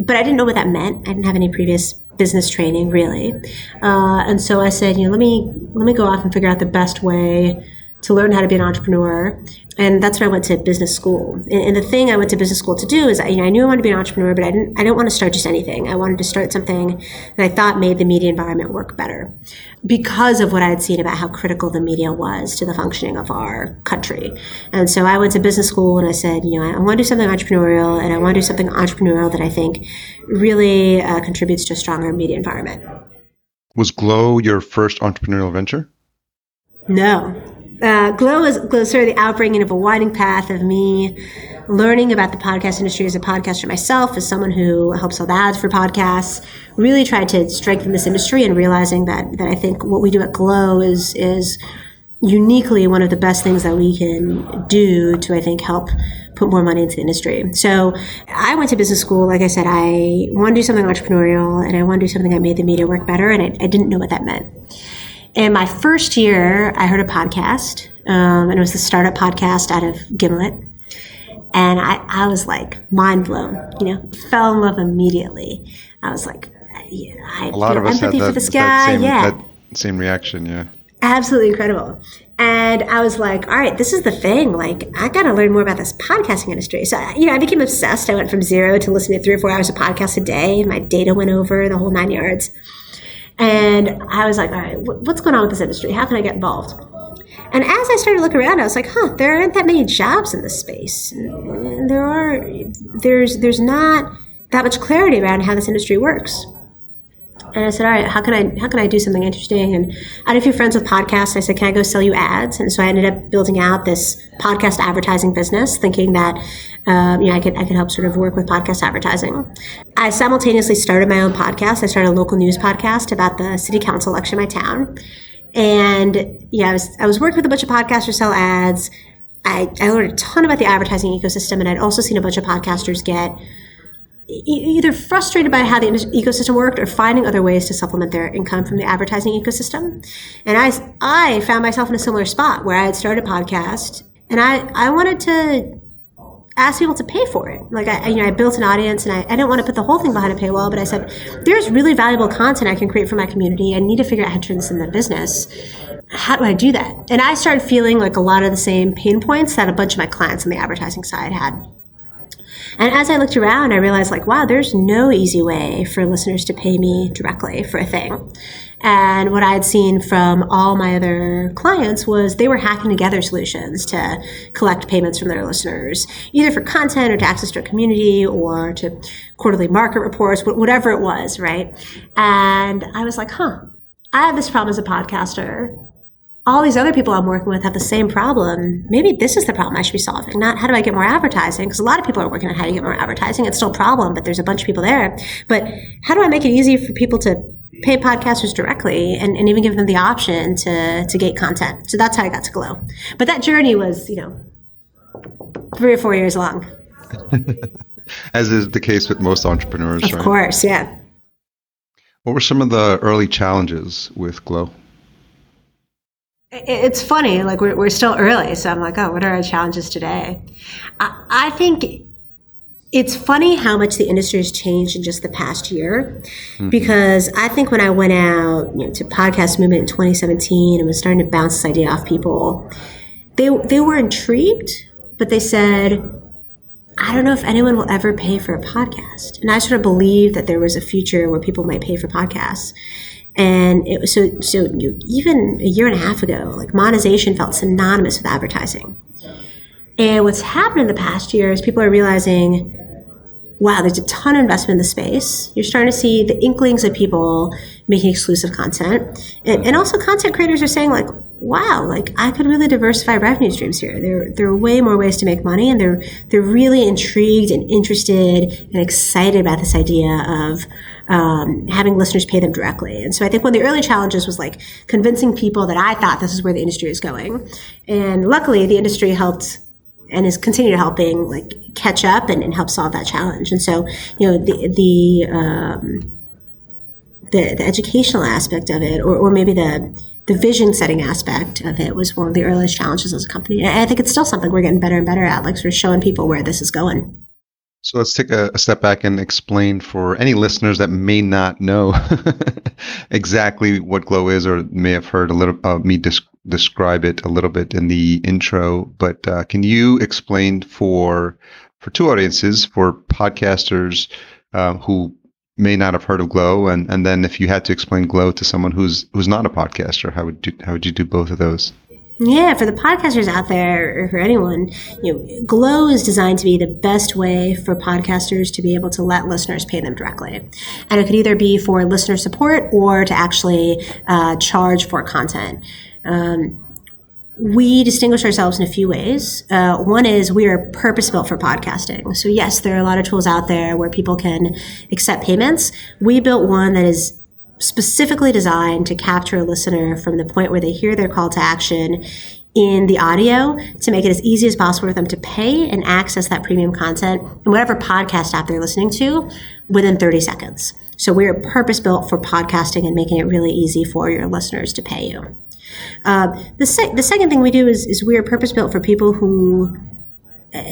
But I didn't know what that meant. I didn't have any previous business training, really. Uh, and so I said, you know, let me let me go off and figure out the best way to learn how to be an entrepreneur. And that's when I went to business school. And, and, the thing I went to business school to do is, you know, I knew I wanted to be an entrepreneur, but I didn't, I didn't want to start just anything. I wanted to start something that I thought made the media environment work better because of what I had seen about how critical the media was to the functioning of our country. And so I went to business school and I said, you know, I, I want to do something entrepreneurial and I want to do something entrepreneurial that I think really uh, contributes to a stronger media environment. Was Glow your first entrepreneurial venture? No, uh, Glow is Glow sort of the outbringing of a winding path of me learning about the podcast industry as a podcaster myself, as someone who helps sell ads for podcasts. Really tried to strengthen this industry and realizing that that I think what we do at Glow is is uniquely one of the best things that we can do to I think help put more money into the industry. So I went to business school. Like I said, I want to do something entrepreneurial and I want to do something that made the media work better. And I, I didn't know what that meant. In my first year, I heard a podcast, um, and it was the startup podcast out of Gimlet. And I, I was like mind blown, you know, fell in love immediately. I was like, yeah, I a lot of us empathy had that, for this guy. same, yeah. same reaction. Yeah. Absolutely incredible. And I was like, all right, this is the thing. Like, I got to learn more about this podcasting industry. So, you know, I became obsessed. I went from zero to listening to three or four hours of podcasts a day. My data went over the whole nine yards. And I was like, all right, what's going on with this industry? How can I get involved? And as I started to look around, I was like, huh, there aren't that many jobs in this space. There are, there's, there's not that much clarity around how this industry works. And I said, all right, how can I how can I do something interesting? And I had a few friends with podcasts. I said, can I go sell you ads? And so I ended up building out this podcast advertising business, thinking that um, you know I could I could help sort of work with podcast advertising. I simultaneously started my own podcast. I started a local news podcast about the city council election in my town. And yeah, I was I was working with a bunch of podcasters sell ads. I, I learned a ton about the advertising ecosystem, and I'd also seen a bunch of podcasters get either frustrated by how the ecosystem worked or finding other ways to supplement their income from the advertising ecosystem. And I, I found myself in a similar spot where I had started a podcast and I, I wanted to ask people to pay for it. Like I, you know, I built an audience and I, I didn't want to put the whole thing behind a paywall, but I said, there's really valuable content I can create for my community. I need to figure out how to turn this into business. How do I do that? And I started feeling like a lot of the same pain points that a bunch of my clients on the advertising side had. And as I looked around, I realized like, wow, there's no easy way for listeners to pay me directly for a thing. And what I had seen from all my other clients was they were hacking together solutions to collect payments from their listeners, either for content or to access to a community or to quarterly market reports, whatever it was, right? And I was like, huh, I have this problem as a podcaster all these other people I'm working with have the same problem. Maybe this is the problem I should be solving, not how do I get more advertising? Because a lot of people are working on how to get more advertising. It's still a problem, but there's a bunch of people there. But how do I make it easy for people to pay podcasters directly and, and even give them the option to, to get content? So that's how I got to Glow. But that journey was, you know, three or four years long. As is the case with most entrepreneurs, right? of right? course, yeah. What were some of the early challenges with Glow? It's funny, like we're, we're still early, so I'm like, oh, what are our challenges today? I, I think it's funny how much the industry has changed in just the past year mm-hmm. because I think when I went out you know, to podcast movement in 2017 and was starting to bounce this idea off people, they, they were intrigued, but they said, I don't know if anyone will ever pay for a podcast. And I sort of believed that there was a future where people might pay for podcasts. And it was so, so you, even a year and a half ago, like monetization felt synonymous with advertising. And what's happened in the past year is people are realizing, wow, there's a ton of investment in the space. You're starting to see the inklings of people making exclusive content. And, and also content creators are saying like, wow, like I could really diversify revenue streams here. There, there are way more ways to make money, and they're they're really intrigued and interested and excited about this idea of um, having listeners pay them directly. And so I think one of the early challenges was like convincing people that I thought this is where the industry is going, and luckily the industry helped and is continued helping like catch up and, and help solve that challenge. And so you know the the um, the, the educational aspect of it, or, or maybe the the vision setting aspect of it was one of the earliest challenges as a company. And I think it's still something we're getting better and better at, like sort of showing people where this is going. So let's take a, step back and explain for any listeners that may not know exactly what Glow is or may have heard a little uh, me describe it a little bit in the intro, but uh, can you explain for for two audiences, for podcasters uh, who may not have heard of Glow, and and then if you had to explain Glow to someone who's who's not a podcaster, how would you how would you do both of those? Yeah, for the podcasters out there, or for anyone, you know, Glow is designed to be the best way for podcasters to be able to let listeners pay them directly, and it could either be for listener support or to actually uh, charge for content. Um, we distinguish ourselves in a few ways. Uh, one is we are purpose built for podcasting. So yes, there are a lot of tools out there where people can accept payments. We built one that is specifically designed to capture a listener from the point where they hear their call to action in the audio to make it as easy as possible for them to pay and access that premium content in whatever podcast app they're listening to within 30 seconds. So we're purpose built for podcasting and making it really easy for your listeners to pay you. Uh, the, se- the second thing we do is, is we're purpose built for people who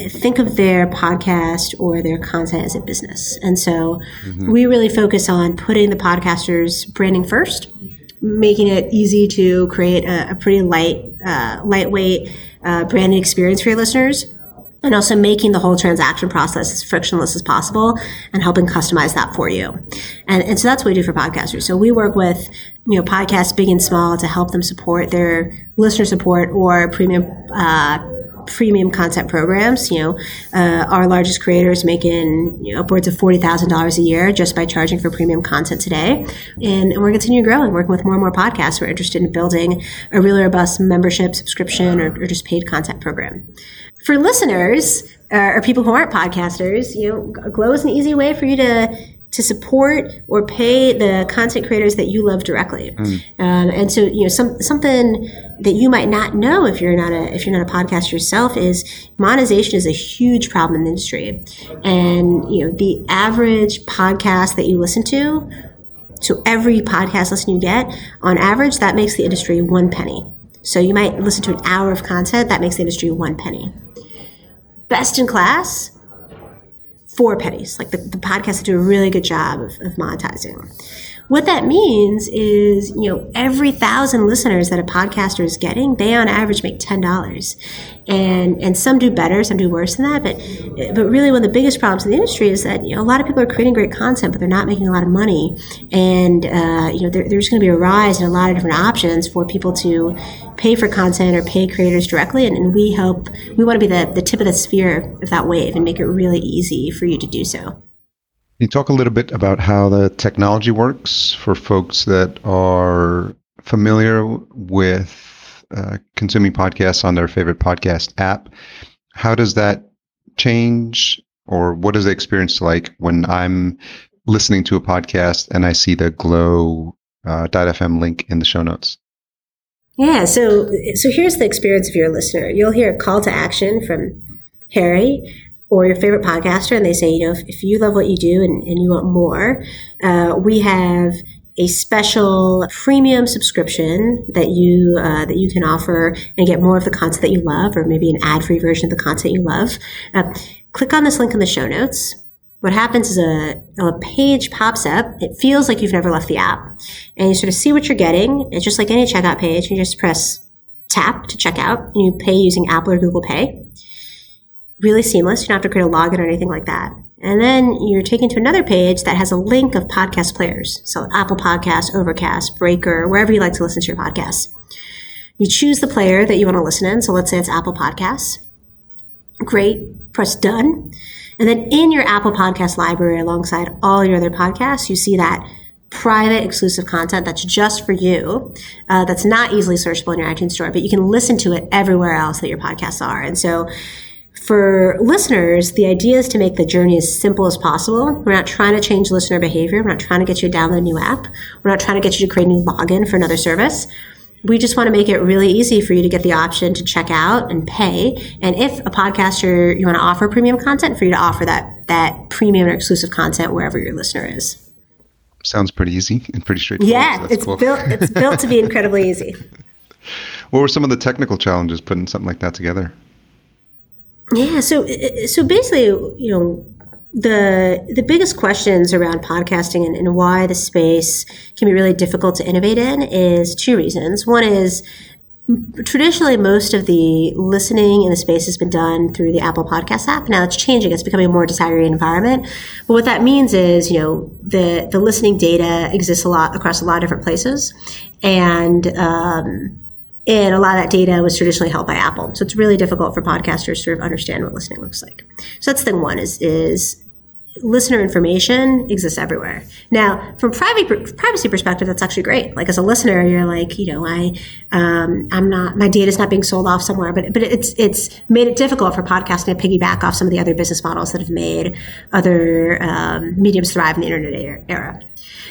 think of their podcast or their content as a business. And so mm-hmm. we really focus on putting the podcasters branding first, making it easy to create a, a pretty light, uh, lightweight uh, branding experience for your listeners. And also making the whole transaction process as frictionless as possible and helping customize that for you. And, and so that's what we do for podcasters. So we work with, you know, podcasts big and small to help them support their listener support or premium, uh, premium content programs. You know, uh, our largest creators making you know, upwards of forty thousand dollars a year just by charging for premium content today, and we're continuing growing, working with more and more podcasts who are interested in building a really robust membership, subscription, or, or just paid content program. For listeners uh, or people who aren't podcasters, you know, Glow is an easy way for you to to support or pay the content creators that you love directly. Mm. Um, and so, you know, some, something that you might not know if you're not a if you're not a podcaster yourself is monetization is a huge problem in the industry. And you know, the average podcast that you listen to, so every podcast listen you get, on average, that makes the industry one penny. So you might listen to an hour of content that makes the industry one penny. Best in class for pennies. Like the, the podcasts do a really good job of, of monetizing. What that means is, you know, every thousand listeners that a podcaster is getting, they on average make ten dollars, and and some do better, some do worse than that. But but really, one of the biggest problems in the industry is that you know a lot of people are creating great content, but they're not making a lot of money, and uh, you know there, there's going to be a rise in a lot of different options for people to pay for content or pay creators directly, and, and we hope we want to be the the tip of the sphere of that wave and make it really easy for you to do so. Can you talk a little bit about how the technology works for folks that are familiar with uh, consuming podcasts on their favorite podcast app? How does that change, or what is the experience like when I'm listening to a podcast and I see the Glow uh, .fm link in the show notes? Yeah, so so here's the experience of your listener. You'll hear a call to action from Harry or your favorite podcaster and they say, you know, if, if you love what you do and, and you want more, uh, we have a special premium subscription that you uh, that you can offer and get more of the content that you love, or maybe an ad free version of the content you love. Uh, click on this link in the show notes. What happens is a, a page pops up. It feels like you've never left the app, and you sort of see what you're getting. It's just like any checkout page. You just press tap to check out, and you pay using Apple or Google Pay really seamless. You don't have to create a login or anything like that. And then you're taken to another page that has a link of podcast players. So Apple Podcasts, Overcast, Breaker, wherever you like to listen to your podcasts. You choose the player that you want to listen in. So let's say it's Apple Podcasts. Great. Press done. And then in your Apple Podcast library, alongside all your other podcasts, you see that private exclusive content that's just for you, uh, that's not easily searchable in your iTunes store, but you can listen to it everywhere else that your podcasts are. And so for listeners, the idea is to make the journey as simple as possible. We're not trying to change listener behavior. We're not trying to get you to download a new app. We're not trying to get you to create a new login for another service. We just want to make it really easy for you to get the option to check out and pay. And if a podcaster, you want to offer premium content, for you to offer that, that premium or exclusive content wherever your listener is. Sounds pretty easy and pretty straightforward. Yeah, so it's cool. built, it's built to be incredibly easy. What were some of the technical challenges putting something like that together? Yeah, so so basically, you know, the the biggest questions around podcasting and, and, why the space can be really difficult to innovate in is two reasons. One is traditionally most of the listening in the space has been done through the apple podcast app. Now it's changing. It's becoming a more disaggregated environment. But what that means is you know the the listening data exists a lot across a lot of different places. And um, and a lot of that data was traditionally held by apple. So it's really difficult for podcasters to sort of understand what listening looks like. So that's thing one is is listener information exists everywhere. Now, from private privacy perspective, that's actually great. Like as a listener, you're like, you know, I, um, I'm not, my data is not being sold off somewhere, but but it's it's made it difficult for podcasting to piggyback off some of the other business models that have made other um, mediums thrive in the internet era.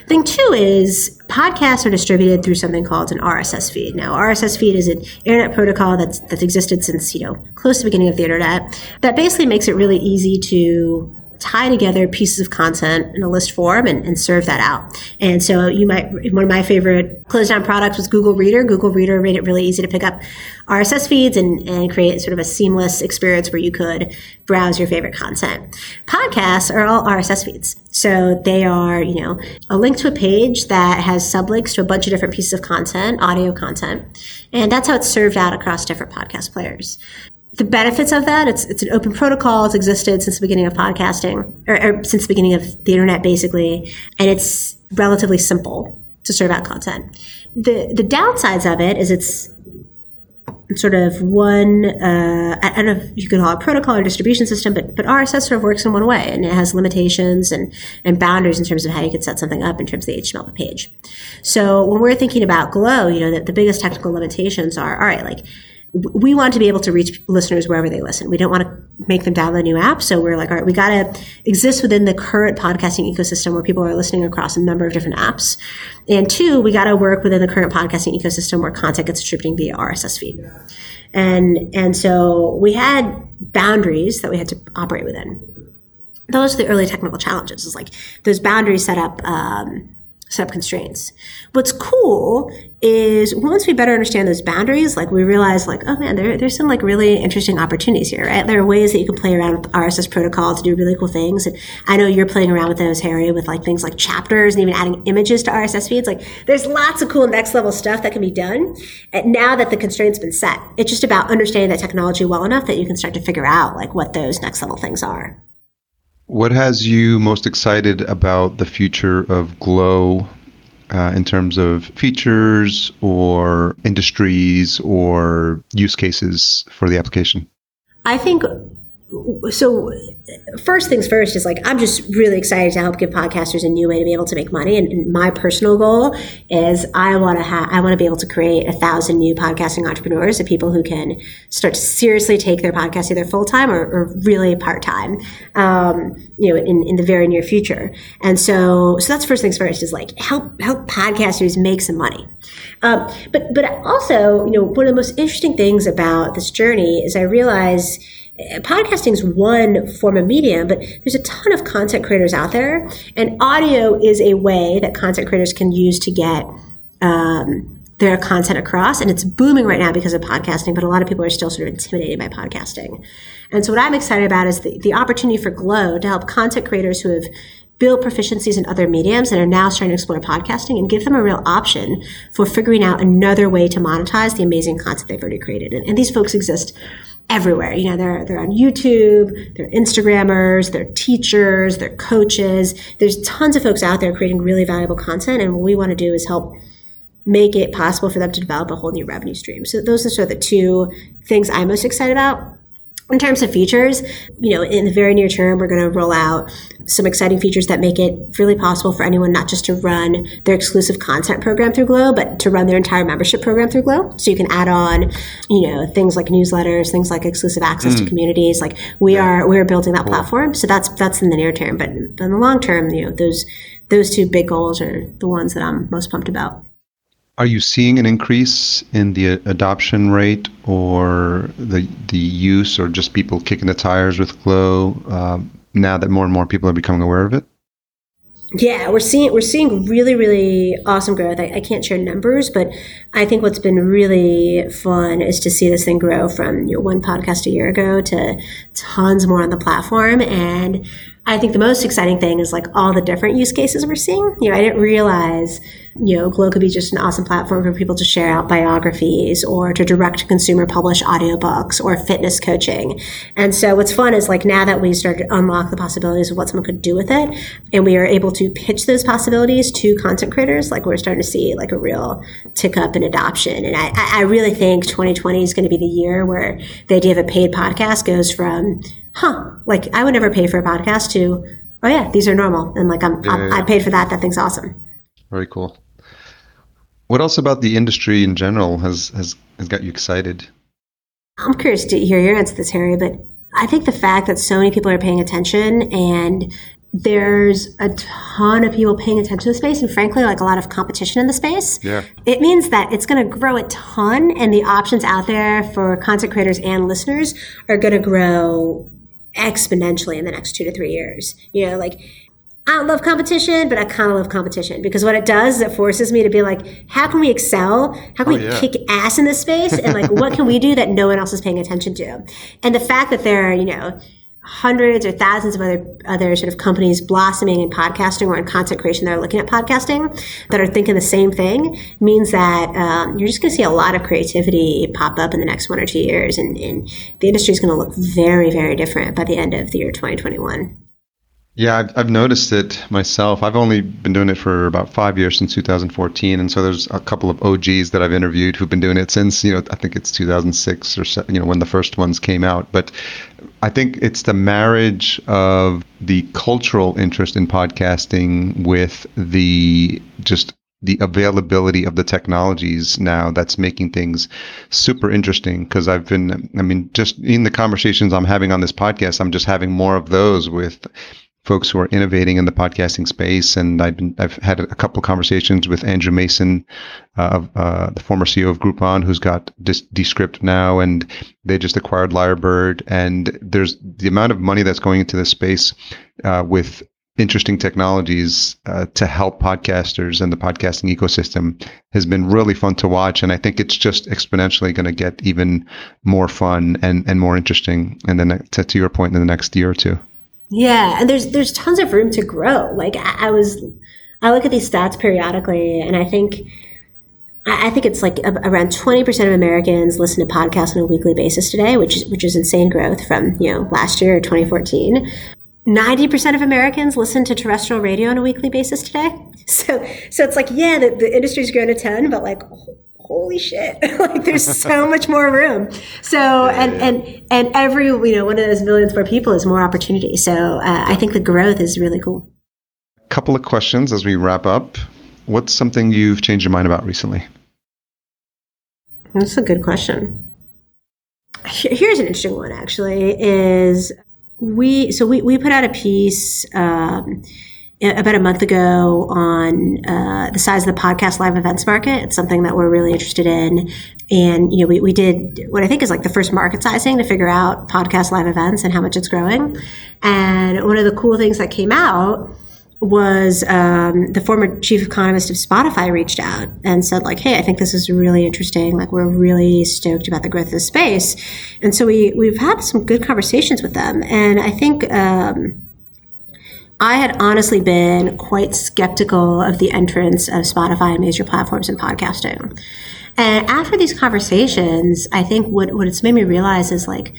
Thing two is podcasts are distributed through something called an RSS feed. Now, RSS feed is an internet protocol that's that's existed since you know close to the beginning of the internet. That basically makes it really easy to tie together pieces of content in a list form and, and, serve that out. And so you might, one of my favorite closed down products was Google Reader. Google Reader made it really easy to pick up RSS feeds and, and create sort of a seamless experience where you could browse your favorite content. Podcasts are all RSS feeds. So they are, you know, a link to a page that has sublinks to a bunch of different pieces of content, audio content. And that's how it's served out across different podcast players the benefits of that it's it's an open protocol it's existed since the beginning of podcasting or, or, since the beginning of the internet basically and it's relatively simple to serve out content. The the downsides of it is it's sort of one uh, I don't know if you could call it a protocol or distribution system but but RSS sort of works in one way and it has limitations and and boundaries in terms of how you could set something up in terms of the HTML page. So when we're thinking about Glow you know that the biggest technical limitations are all right like we want to be able to reach listeners wherever they listen. We don't want to make them download a new app. So we're like, all right, we got to exist within the current podcasting ecosystem where people are listening across a number of different apps. And two, we got to work within the current podcasting ecosystem where content gets distributing via RSS feed. And, and so we had boundaries that we had to operate within. Those are the early technical challenges. Is like those boundaries set up, um, set up constraints. What's cool is once we better understand those boundaries, like we realize like, oh man, there, there's some like really interesting opportunities here, right? There are ways that you can play around with RSS protocol to do really cool things. And I know you're playing around with those, Harry, with like things like chapters and even adding images to RSS feeds. Like there's lots of cool next level stuff that can be done. And now that the constraints been set, it's just about understanding that technology well enough that you can start to figure out like what those next level things are. What has you most excited about the future of Glow uh, in terms of features or industries or use cases for the application? I think so first things first is like i'm just really excited to help give podcasters a new way to be able to make money. And, my personal goal is i want to have i want to be able to create a thousand new podcasting entrepreneurs of people who can start to seriously take their podcast either full-time or, or really part-time um, you know in, in the very near future. And so so that's first things first is like help help podcasters make some money. Um, but but also you know one of the most interesting things about this journey is i realize podcasting is one form of media, but there's a ton of content creators out there, and audio is a way that content creators can use to get um, their content across. And it's booming right now because of podcasting, but a lot of people are still sort of intimidated by podcasting. And so, what I'm excited about is the, the opportunity for Glow to help content creators who have built proficiencies in other mediums and are now starting to explore podcasting and give them a real option for figuring out another way to monetize the amazing content they've already created. And, and these folks exist everywhere. You know, they're they're on YouTube, they're Instagrammers, they're teachers, they're coaches. There's tons of folks out there creating really valuable content, and what we want to do is help make it possible for them to develop a whole new revenue stream. So those are sort of the two things I'm most excited about. In terms of features, you know, in the very near term, we're going to roll out some exciting features that make it really possible for anyone not just to run their exclusive content program through Glow, but to run their entire membership program through Glow. So you can add on, you know, things like newsletters, things like exclusive access mm. to communities. Like we yeah. are, we're building that cool. platform. So that's, that's in the near term. But in the long term, you know, those, those two big goals are the ones that I'm most pumped about. Are you seeing an increase in the adoption rate or the the use or just people kicking the tires with Glow um, now that more and more people are becoming aware of it? Yeah, we're seeing we're seeing really really awesome growth. I, I, can't share numbers, but I think what's been really fun is to see this thing grow from you know, one podcast a year ago to tons more on the platform. And I think the most exciting thing is like all the different use cases we're seeing. You know, I didn't realize, you know, Glow could be just an awesome platform for people to share out biographies or to direct consumer publish audiobooks or fitness coaching. And so what's fun is like now that we started to unlock the possibilities of what someone could do with it and we are able to pitch those possibilities to content creators, like we're starting to see like a real tick up in adoption. And I, I really think 2020 is going to be the year where the idea of a paid podcast goes from huh, like I would never pay for a podcast to, oh yeah, these are normal. And like I'm, yeah, I, I paid for that. That thing's awesome. Very cool. What else about the industry in general has, has, has got you excited? I'm curious to hear your answer to this, Harry, but I think the fact that so many people are paying attention and there's a ton of people paying attention to the space and frankly like a lot of competition in the space yeah. it means that it's going to grow a ton and the options out there for content creators and listeners are going to grow exponentially in the next two to three years. You know, like I don't love competition, but I kind of love competition because what it does is it forces me to be like, how can we excel? How can oh, we yeah. kick ass in this space? And like, what can we do that no one else is paying attention to? And the fact that there are, you know, hundreds or thousands of other other sort of companies blossoming in podcasting or in content creation that are looking at podcasting that are thinking the same thing means that um, you're just going to see a lot of creativity pop up in the next one or two years, and, and the industry is going to look very, very different by the end of the year 2021. Yeah, I've, I've noticed it myself. I've only been doing it for about five years since 2014, and so there's a couple of OGs that I've interviewed who've been doing it since you know I think it's 2006 or you know when the first ones came out. But I think it's the marriage of the cultural interest in podcasting with the just the availability of the technologies now that's making things super interesting because I've been I mean just in the conversations I'm having on this podcast I'm just having more of those with folks who are innovating in the podcasting space. And I've been, I've had a couple conversations with Andrew Mason, uh, uh, the former CEO of Groupon, who's got Descript now, and they just acquired Lyrebird. And there's the amount of money that's going into this space uh, with interesting technologies uh, to help podcasters and the podcasting ecosystem has been really fun to watch and i think it's just exponentially going to get even more fun and, and more interesting and then to, to your point in the next year or two yeah, and there's there's tons of room to grow. Like I, I was, I look at these stats periodically, and I think I think it's like around 20% of Americans listen to podcasts on a weekly basis today, which is which is insane growth from, you know, last year or 2014. 90% of Americans listen to terrestrial radio on a weekly basis today. So so it's like, yeah, the, the industry's grown a ton, but like holy shit. Like there's so much more room. So yeah, and yeah. and and every you know one of those millions more people is more opportunity. So uh, i think the growth is really cool. A couple of questions as we wrap up. What's something you've changed your mind about recently? That's a good question. Here's an interesting one actually is we so we, we put out a piece um, about a month ago on uh, the size of the podcast live events market. It's something that we're really interested in. And, you know, we, we did what I think is like the first market sizing to figure out podcast live events and how much it's growing. And one of the cool things that came out was um, the former chief economist of Spotify reached out and said like, "Hey, I think this is really interesting. Like, we're really stoked about the growth of the space." And so we we've had some good conversations with them, and I think um, I had honestly been quite skeptical of the entrance of Spotify and major platforms in podcasting. And after these conversations, I think what, what it's made me realize is like,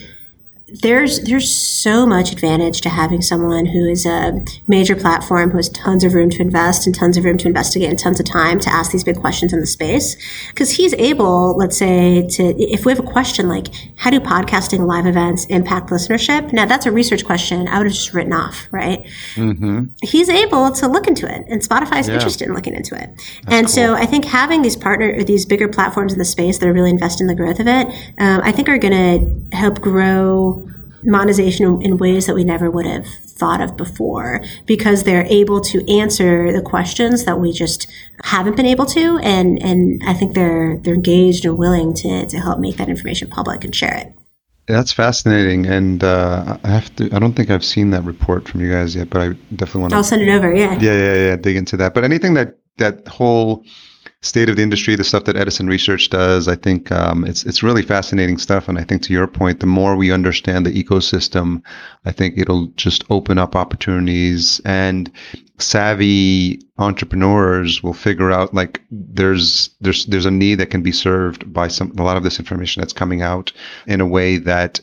there's there's so much advantage to having someone who is a major platform who has tons of room to invest and tons of room to investigate and tons of time to ask these big questions in the space because he's able let's say to if we have a question like how do podcasting live events impact listenership now that's a research question i would have just written off right mm-hmm. he's able to look into it and spotify is yeah. interested in looking into it that's and cool. so i think having these partner these bigger platforms in the space that are really investing in the growth of it um, i think are going to help grow monetization in ways that we never would have thought of before because they're able to answer the questions that we just haven't been able to and and I think they're they're engaged and willing to to help make that information public and share it. That's fascinating, and uh, I have to. I don't think I've seen that report from you guys yet, but I definitely want to. I'll send it over. Yeah. Yeah, yeah, yeah. Dig into that. But anything that that whole state of the industry, the stuff that Edison Research does. I think um, it's it's really fascinating stuff. And I think to your point, the more we understand the ecosystem, I think it'll just open up opportunities and savvy entrepreneurs will figure out like there's there's there's a need that can be served by some a lot of this information that's coming out in a way that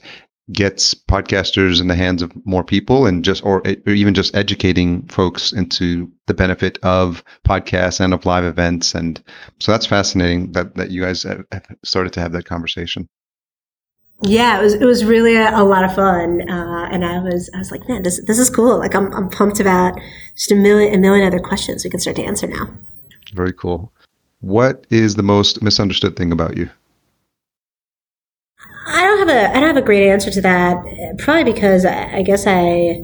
gets podcasters in the hands of more people and just or, or, even just educating folks into the benefit of podcasts and of live events and so that's fascinating that that you guys have started to have that conversation yeah, it was it was really a, a lot of fun, uh, and I was I was like, man, this this is cool. Like I'm I'm pumped about just a million a million other questions we can start to answer now. Very cool. What is the most misunderstood thing about you? I don't have a I don't have a great answer to that. Probably because I, I guess I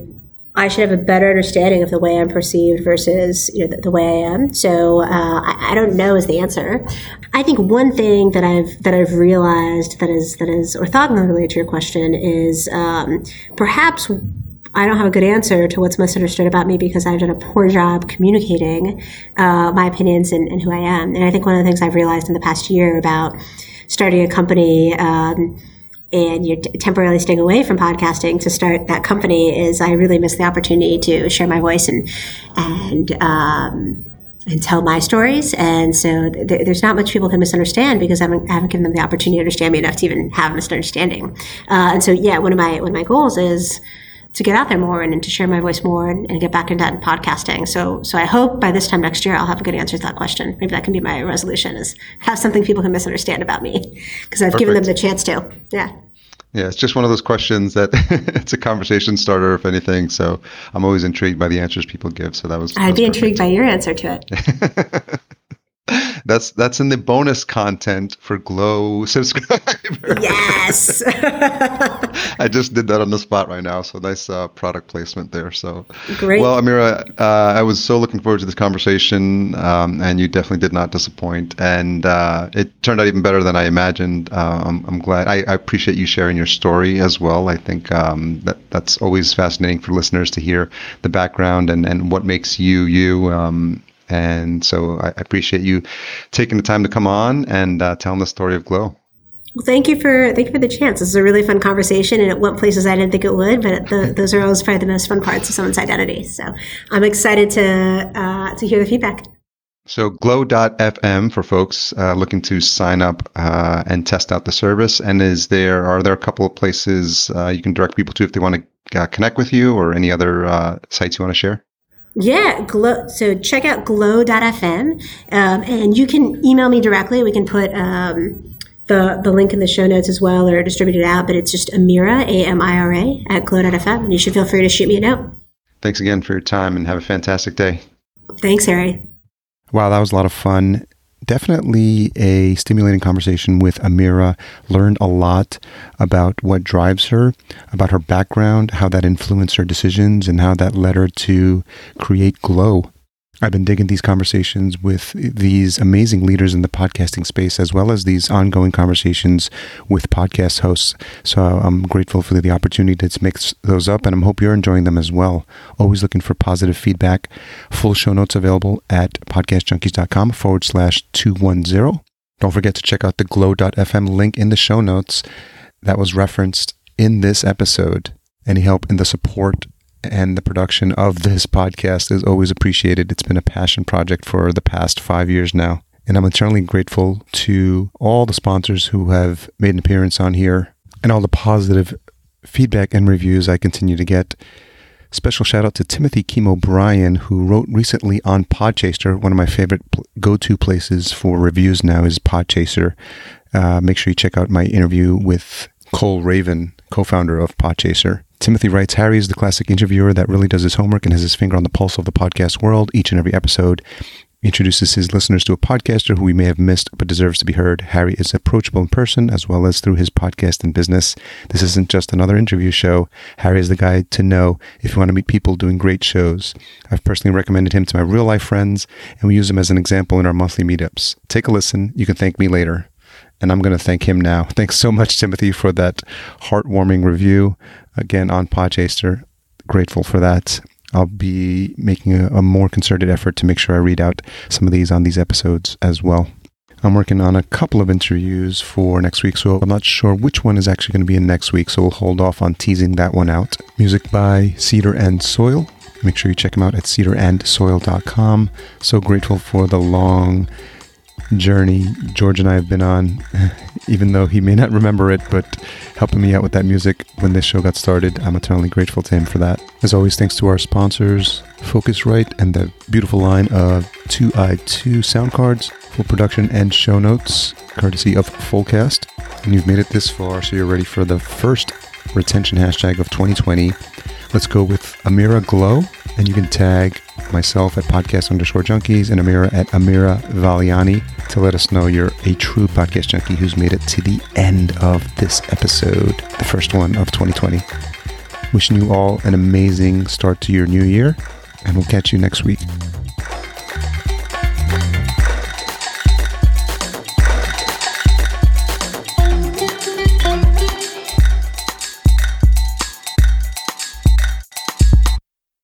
I should have a better understanding of the way I'm perceived versus you know the, the way I am. So uh, I, I, don't know is the answer. I think one thing that I've that I've realized that is that is orthogonally related to your question is um, perhaps I don't have a good answer to what's misunderstood about me because I've done a poor job communicating uh, my opinions and, and, who I am. And I think one of the things I've realized in the past year about starting a company. Um, and you're t- temporarily staying away from podcasting to start that company is I really miss the opportunity to share my voice and and um, and tell my stories. And so th- there's not much people can misunderstand because I haven't, I haven't, given them the opportunity to understand me enough to even have a misunderstanding. Uh, and so yeah, one of my one of my goals is to get out there more and, and to share my voice more and, and, get back into that podcasting. So, so I hope by this time next year I'll have a good answer to that question. Maybe that can be my resolution: is have something people can misunderstand about me because I've Perfect. given them the chance to. Yeah. Yeah, it's just one of those questions that it's a conversation starter, if anything. So I'm always intrigued by the answers people give. So that was. I'd be perfect. intrigued by your answer to it. That's that's in the bonus content for Glow subscribers. Yes. I just did that on the spot right now, so nice uh, product placement there. So great. Well, Amira, uh, I was so looking forward to this conversation, um, and you definitely did not disappoint, and uh, it turned out even better than I imagined. Uh, I'm, I'm, glad. I, I, appreciate you sharing your story as well. I think um, that that's always fascinating for listeners to hear the background and, and what makes you you. Um, and so I appreciate you taking the time to come on and uh, telling the story of Glow. Well, thank you for thank you for the chance. This is a really fun conversation, and it went places I didn't think it would. But the, those are always probably the most fun parts of someone's identity. So I'm excited to uh, to hear the feedback. So glow.fm for folks uh, looking to sign up uh, and test out the service. And is there are there a couple of places uh, you can direct people to if they want to uh, connect with you, or any other uh, sites you want to share? Yeah, glow. So check out glow.fm, um, and you can email me directly. We can put um, the the link in the show notes as well, or distribute it out. But it's just Amira A M I R A at glow.fm, and you should feel free to shoot me a note. Thanks again for your time, and have a fantastic day. Thanks, Harry. Wow, that was a lot of fun definitely a stimulating conversation with Amira. Learned a lot about what drives her, about her background, how that influenced her decisions, and how that led her to create Glow. I've been digging these conversations with these amazing leaders in the podcasting space, as well as these ongoing conversations with podcast hosts. So I'm grateful for the opportunity to mix those up, and I hope you're enjoying them as well. Always looking for positive feedback. Full show notes available at podcastjunkies.com forward slash 210. Don't forget to check out the glow.fm link in the show notes that was referenced in this episode. Any help in the support and the production of this podcast is always appreciated. It's been a passion project for the past five years now. And I'm eternally grateful to all the sponsors who have made an appearance on here and all the positive feedback and reviews I continue to get. Special shout out to Timothy Kim O'Brien, who wrote recently on Podchaser. One of my favorite go to places for reviews now is Podchaser. Uh, make sure you check out my interview with Cole Raven, co founder of Podchaser. Timothy writes Harry is the classic interviewer that really does his homework and has his finger on the pulse of the podcast world. Each and every episode introduces his listeners to a podcaster who we may have missed but deserves to be heard. Harry is approachable in person as well as through his podcast and business. This isn't just another interview show. Harry is the guy to know if you want to meet people doing great shows. I've personally recommended him to my real life friends, and we use him as an example in our monthly meetups. Take a listen. You can thank me later and I'm going to thank him now. Thanks so much, Timothy, for that heartwarming review. Again, on Podchaser, grateful for that. I'll be making a, a more concerted effort to make sure I read out some of these on these episodes as well. I'm working on a couple of interviews for next week, so I'm not sure which one is actually going to be in next week, so we'll hold off on teasing that one out. Music by Cedar and Soil. Make sure you check him out at cedarandsoil.com. So grateful for the long journey George and I have been on, even though he may not remember it, but helping me out with that music when this show got started. I'm eternally grateful to him for that. As always, thanks to our sponsors, Focusrite and the beautiful line of 2i2 sound cards, full production and show notes, courtesy of Fullcast. And you've made it this far, so you're ready for the first retention hashtag of 2020. Let's go with Amira Glow, and you can tag myself at podcast underscore junkies and Amira at Amira Valiani to let us know you're a true podcast junkie who's made it to the end of this episode, the first one of 2020. Wishing you all an amazing start to your new year, and we'll catch you next week.